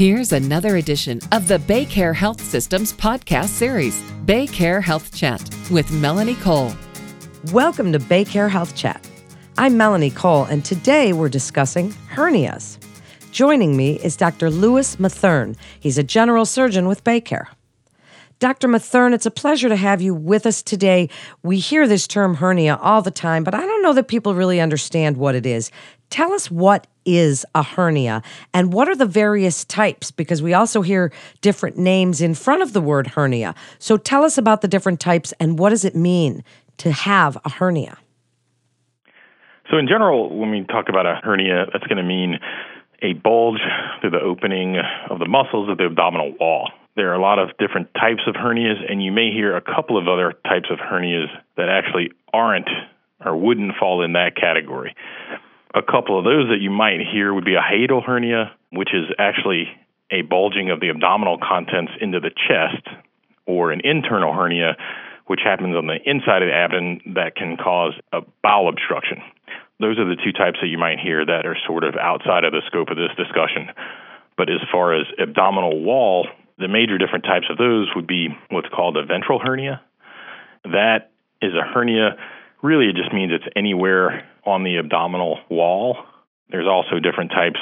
Here's another edition of the BayCare Health Systems podcast series, BayCare Health Chat, with Melanie Cole. Welcome to BayCare Health Chat. I'm Melanie Cole, and today we're discussing hernias. Joining me is Dr. Louis Matherne. He's a general surgeon with BayCare. Dr. Matherne, it's a pleasure to have you with us today. We hear this term hernia all the time, but I don't know that people really understand what it is. Tell us what is a hernia and what are the various types because we also hear different names in front of the word hernia. So tell us about the different types and what does it mean to have a hernia? So, in general, when we talk about a hernia, that's going to mean a bulge through the opening of the muscles of the abdominal wall. There are a lot of different types of hernias, and you may hear a couple of other types of hernias that actually aren't or wouldn't fall in that category. A couple of those that you might hear would be a hiatal hernia, which is actually a bulging of the abdominal contents into the chest, or an internal hernia, which happens on the inside of the abdomen that can cause a bowel obstruction. Those are the two types that you might hear that are sort of outside of the scope of this discussion. But as far as abdominal wall, the major different types of those would be what's called a ventral hernia. That is a hernia, really, it just means it's anywhere on the abdominal wall. There's also different types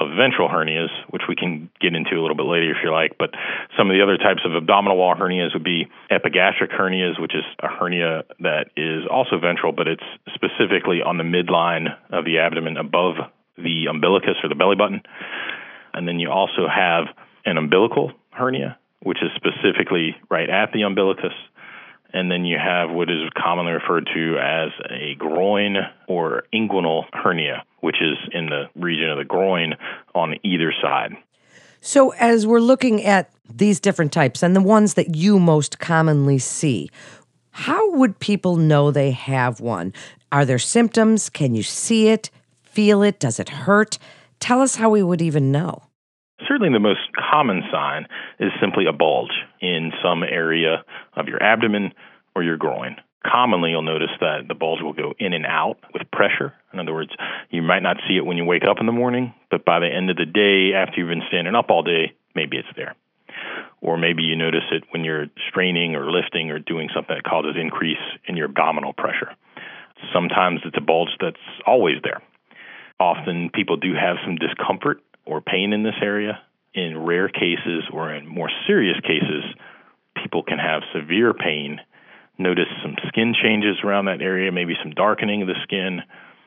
of ventral hernias, which we can get into a little bit later if you like. But some of the other types of abdominal wall hernias would be epigastric hernias, which is a hernia that is also ventral, but it's specifically on the midline of the abdomen above the umbilicus or the belly button. And then you also have an umbilical hernia, which is specifically right at the umbilicus. And then you have what is commonly referred to as a groin or inguinal hernia, which is in the region of the groin on either side. So, as we're looking at these different types and the ones that you most commonly see, how would people know they have one? Are there symptoms? Can you see it, feel it? Does it hurt? Tell us how we would even know. Certainly, the most common sign is simply a bulge in some area of your abdomen or your groin. Commonly, you'll notice that the bulge will go in and out with pressure. In other words, you might not see it when you wake up in the morning, but by the end of the day, after you've been standing up all day, maybe it's there. Or maybe you notice it when you're straining or lifting or doing something that causes increase in your abdominal pressure. Sometimes it's a bulge that's always there. Often people do have some discomfort or pain in this area. In rare cases or in more serious cases, people can have severe pain, notice some skin changes around that area, maybe some darkening of the skin,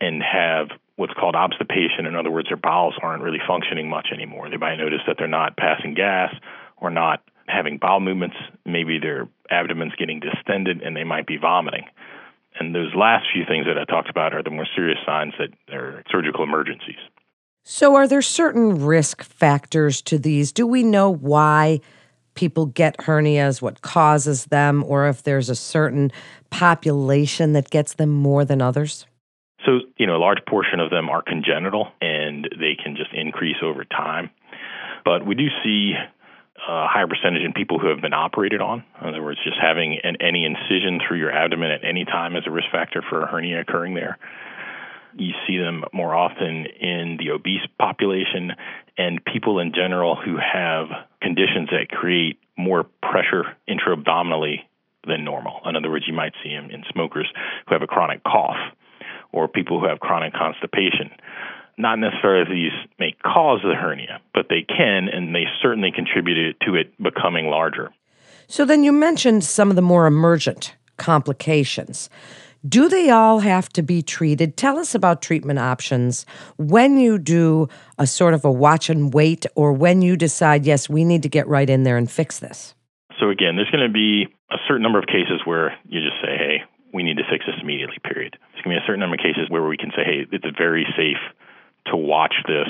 and have what's called obstipation. In other words, their bowels aren't really functioning much anymore. They might notice that they're not passing gas or not having bowel movements. Maybe their abdomen's getting distended and they might be vomiting. And those last few things that I talked about are the more serious signs that are surgical emergencies. So, are there certain risk factors to these? Do we know why people get hernias, what causes them, or if there's a certain population that gets them more than others? So, you know, a large portion of them are congenital and they can just increase over time. But we do see a higher percentage in people who have been operated on. In other words, just having an, any incision through your abdomen at any time is a risk factor for a hernia occurring there. You see them more often in the obese population and people in general who have conditions that create more pressure intra-abdominally than normal. In other words, you might see them in smokers who have a chronic cough or people who have chronic constipation. Not necessarily these may cause the hernia, but they can, and they certainly contribute to it becoming larger. So then you mentioned some of the more emergent complications. Do they all have to be treated? Tell us about treatment options when you do a sort of a watch and wait, or when you decide, yes, we need to get right in there and fix this. So, again, there's going to be a certain number of cases where you just say, hey, we need to fix this immediately, period. There's going to be a certain number of cases where we can say, hey, it's very safe to watch this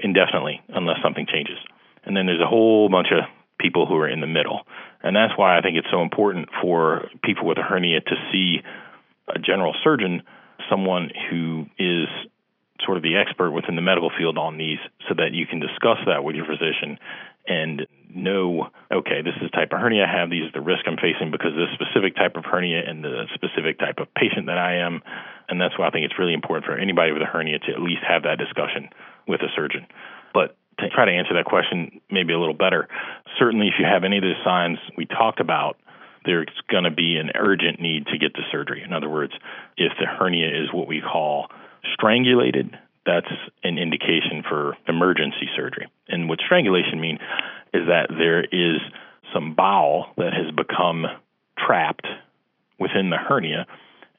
indefinitely unless something changes. And then there's a whole bunch of people who are in the middle. And that's why I think it's so important for people with a hernia to see a general surgeon, someone who is sort of the expert within the medical field on these so that you can discuss that with your physician and know, okay, this is the type of hernia I have, these are the risk I'm facing because this specific type of hernia and the specific type of patient that I am. And that's why I think it's really important for anybody with a hernia to at least have that discussion with a surgeon. But to try to answer that question maybe a little better, certainly if you have any of the signs we talked about, there's going to be an urgent need to get to surgery. In other words, if the hernia is what we call strangulated, that's an indication for emergency surgery. And what strangulation means is that there is some bowel that has become trapped within the hernia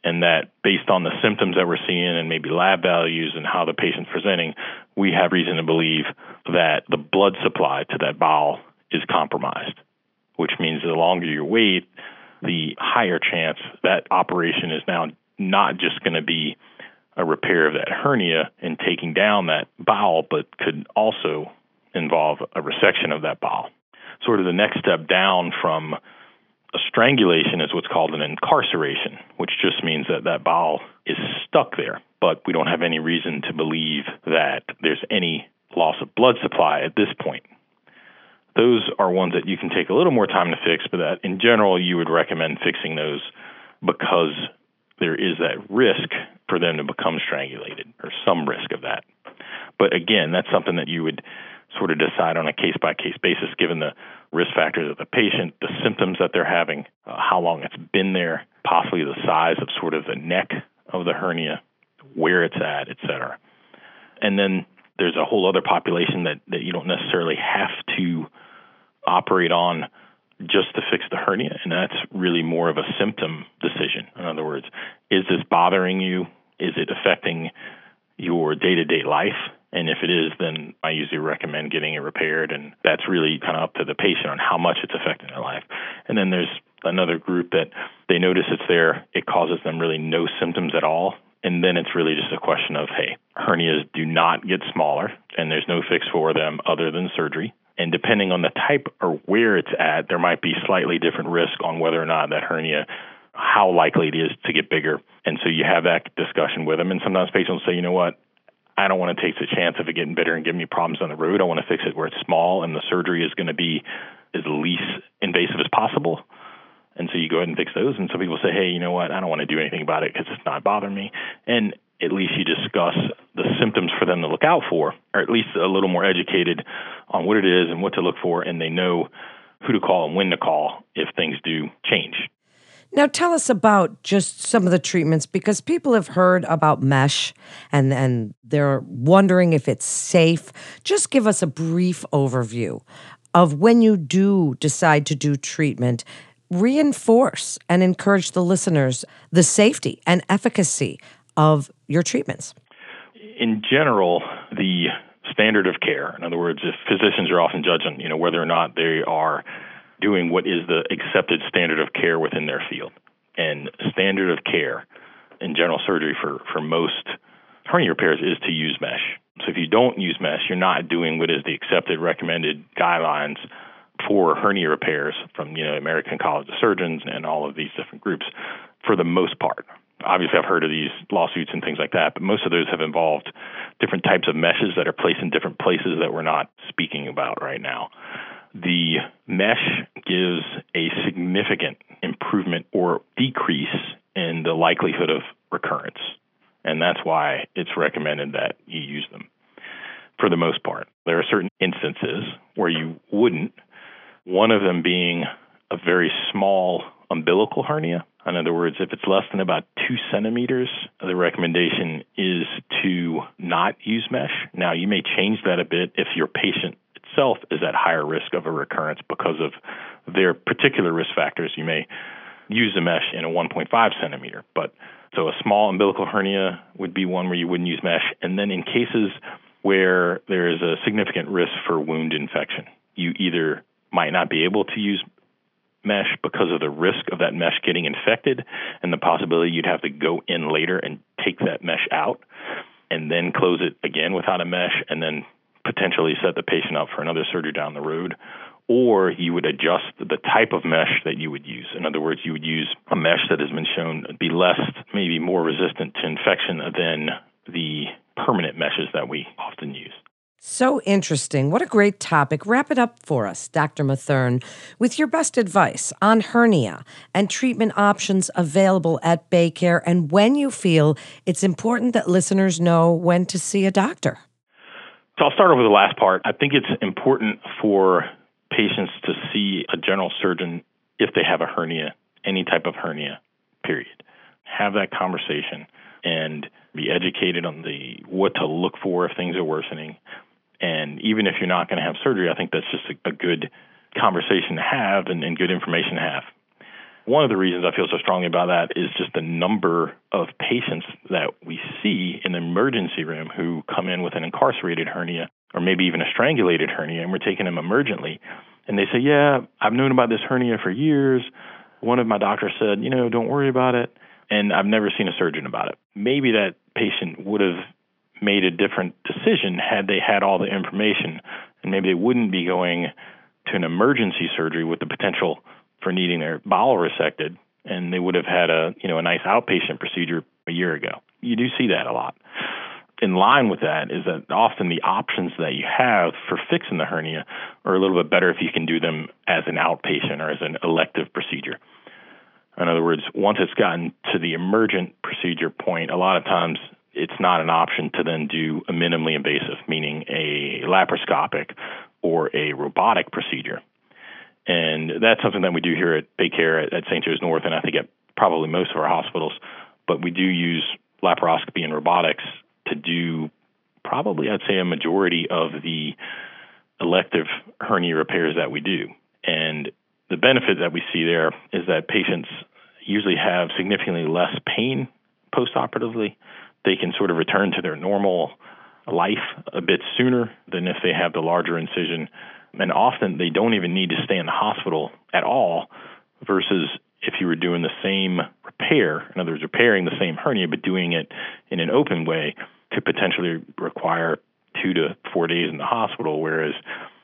and that based on the symptoms that we're seeing and maybe lab values and how the patient's presenting, we have reason to believe that the blood supply to that bowel is compromised, which means the longer you wait, the higher chance that operation is now not just going to be a repair of that hernia and taking down that bowel, but could also involve a resection of that bowel. Sort of the next step down from a strangulation is what's called an incarceration, which just means that that bowel is stuck there, but we don't have any reason to believe that there's any loss of blood supply at this point. Those are ones that you can take a little more time to fix, but that in general you would recommend fixing those because there is that risk for them to become strangulated or some risk of that. But again, that's something that you would sort of decide on a case by case basis given the risk factors of the patient, the symptoms that they're having, uh, how long it's been there, possibly the size of sort of the neck of the hernia, where it's at, et cetera. And then there's a whole other population that, that you don't necessarily have to operate on just to fix the hernia, and that's really more of a symptom decision. In other words, is this bothering you? Is it affecting your day to day life? And if it is, then I usually recommend getting it repaired. And that's really kind of up to the patient on how much it's affecting their life. And then there's another group that they notice it's there, it causes them really no symptoms at all. And then it's really just a question of, hey, hernias do not get smaller, and there's no fix for them other than surgery. And depending on the type or where it's at, there might be slightly different risk on whether or not that hernia, how likely it is to get bigger. And so you have that discussion with them. And sometimes patients say, you know what, I don't want to take the chance of it getting bigger and giving me problems on the road. I want to fix it where it's small and the surgery is going to be as least invasive as possible. And so you go ahead and fix those. And some people say, hey, you know what? I don't want to do anything about it because it's not bothering me. And at least you discuss the symptoms for them to look out for, or at least a little more educated on what it is and what to look for, and they know who to call and when to call if things do change. Now, tell us about just some of the treatments because people have heard about mesh and, and they're wondering if it's safe. Just give us a brief overview of when you do decide to do treatment. Reinforce and encourage the listeners the safety and efficacy of your treatments. In general, the standard of care, in other words, if physicians are often judging, you know, whether or not they are doing what is the accepted standard of care within their field. And standard of care in general surgery for, for most hernia repairs is to use mesh. So if you don't use mesh, you're not doing what is the accepted recommended guidelines for hernia repairs from you know American College of Surgeons and all of these different groups for the most part. Obviously, I've heard of these lawsuits and things like that, but most of those have involved different types of meshes that are placed in different places that we're not speaking about right now the mesh gives a significant improvement or decrease in the likelihood of recurrence. And that's why it's recommended that you use them for the most part. There are certain instances where you wouldn't, one of them being a very small umbilical hernia. In other words, if it's less than about two centimeters, the recommendation is to not use mesh. Now, you may change that a bit if your patient itself is at higher risk of a recurrence because of their particular risk factors. You may use a mesh in a 1.5 centimeter, but so a small umbilical hernia would be one where you wouldn't use mesh. And then in cases where there is a significant risk for wound infection, you either might not be able to use mesh because of the risk of that mesh getting infected and the possibility you'd have to go in later and take that mesh out and then close it again without a mesh and then potentially set the patient up for another surgery down the road. Or you would adjust the type of mesh that you would use. In other words, you would use a mesh that has been shown to be less, maybe more resistant to infection than the permanent meshes that we often use. So interesting. What a great topic. Wrap it up for us, Dr. Matherne, with your best advice on hernia and treatment options available at Baycare and when you feel it's important that listeners know when to see a doctor. So I'll start with the last part. I think it's important for patients to see a general surgeon if they have a hernia, any type of hernia, period. Have that conversation and be educated on the what to look for if things are worsening. And even if you're not going to have surgery, I think that's just a, a good conversation to have and, and good information to have. One of the reasons I feel so strongly about that is just the number of patients that we see in the emergency room who come in with an incarcerated hernia or maybe even a strangulated hernia, and we're taking them emergently. And they say, Yeah, I've known about this hernia for years. One of my doctors said, You know, don't worry about it. And I've never seen a surgeon about it. Maybe that patient would have made a different decision had they had all the information, and maybe they wouldn't be going to an emergency surgery with the potential for needing their bowel resected, and they would have had a you know a nice outpatient procedure a year ago. You do see that a lot. In line with that is that often the options that you have for fixing the hernia are a little bit better if you can do them as an outpatient or as an elective procedure. In other words, once it's gotten to the emergent procedure point, a lot of times it's not an option to then do a minimally invasive, meaning a laparoscopic or a robotic procedure. And that's something that we do here at Baycare at, at St. Joe's North, and I think at probably most of our hospitals. But we do use laparoscopy and robotics to do probably, I'd say, a majority of the elective hernia repairs that we do. And the benefit that we see there is that patients usually have significantly less pain postoperatively. They can sort of return to their normal life a bit sooner than if they have the larger incision. And often they don't even need to stay in the hospital at all, versus if you were doing the same repair, in other words, repairing the same hernia, but doing it in an open way, could potentially require two to four days in the hospital, whereas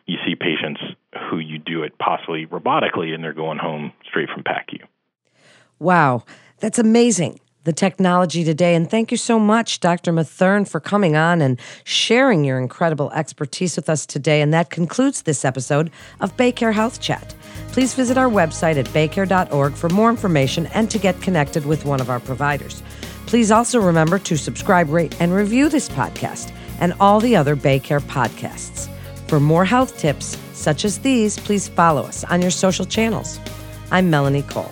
you see patients who you do it possibly robotically and they're going home straight from PACU. Wow, that's amazing. The technology today. And thank you so much, Dr. Matherne, for coming on and sharing your incredible expertise with us today. And that concludes this episode of Baycare Health Chat. Please visit our website at baycare.org for more information and to get connected with one of our providers. Please also remember to subscribe, rate, and review this podcast and all the other Baycare podcasts. For more health tips such as these, please follow us on your social channels. I'm Melanie Cole.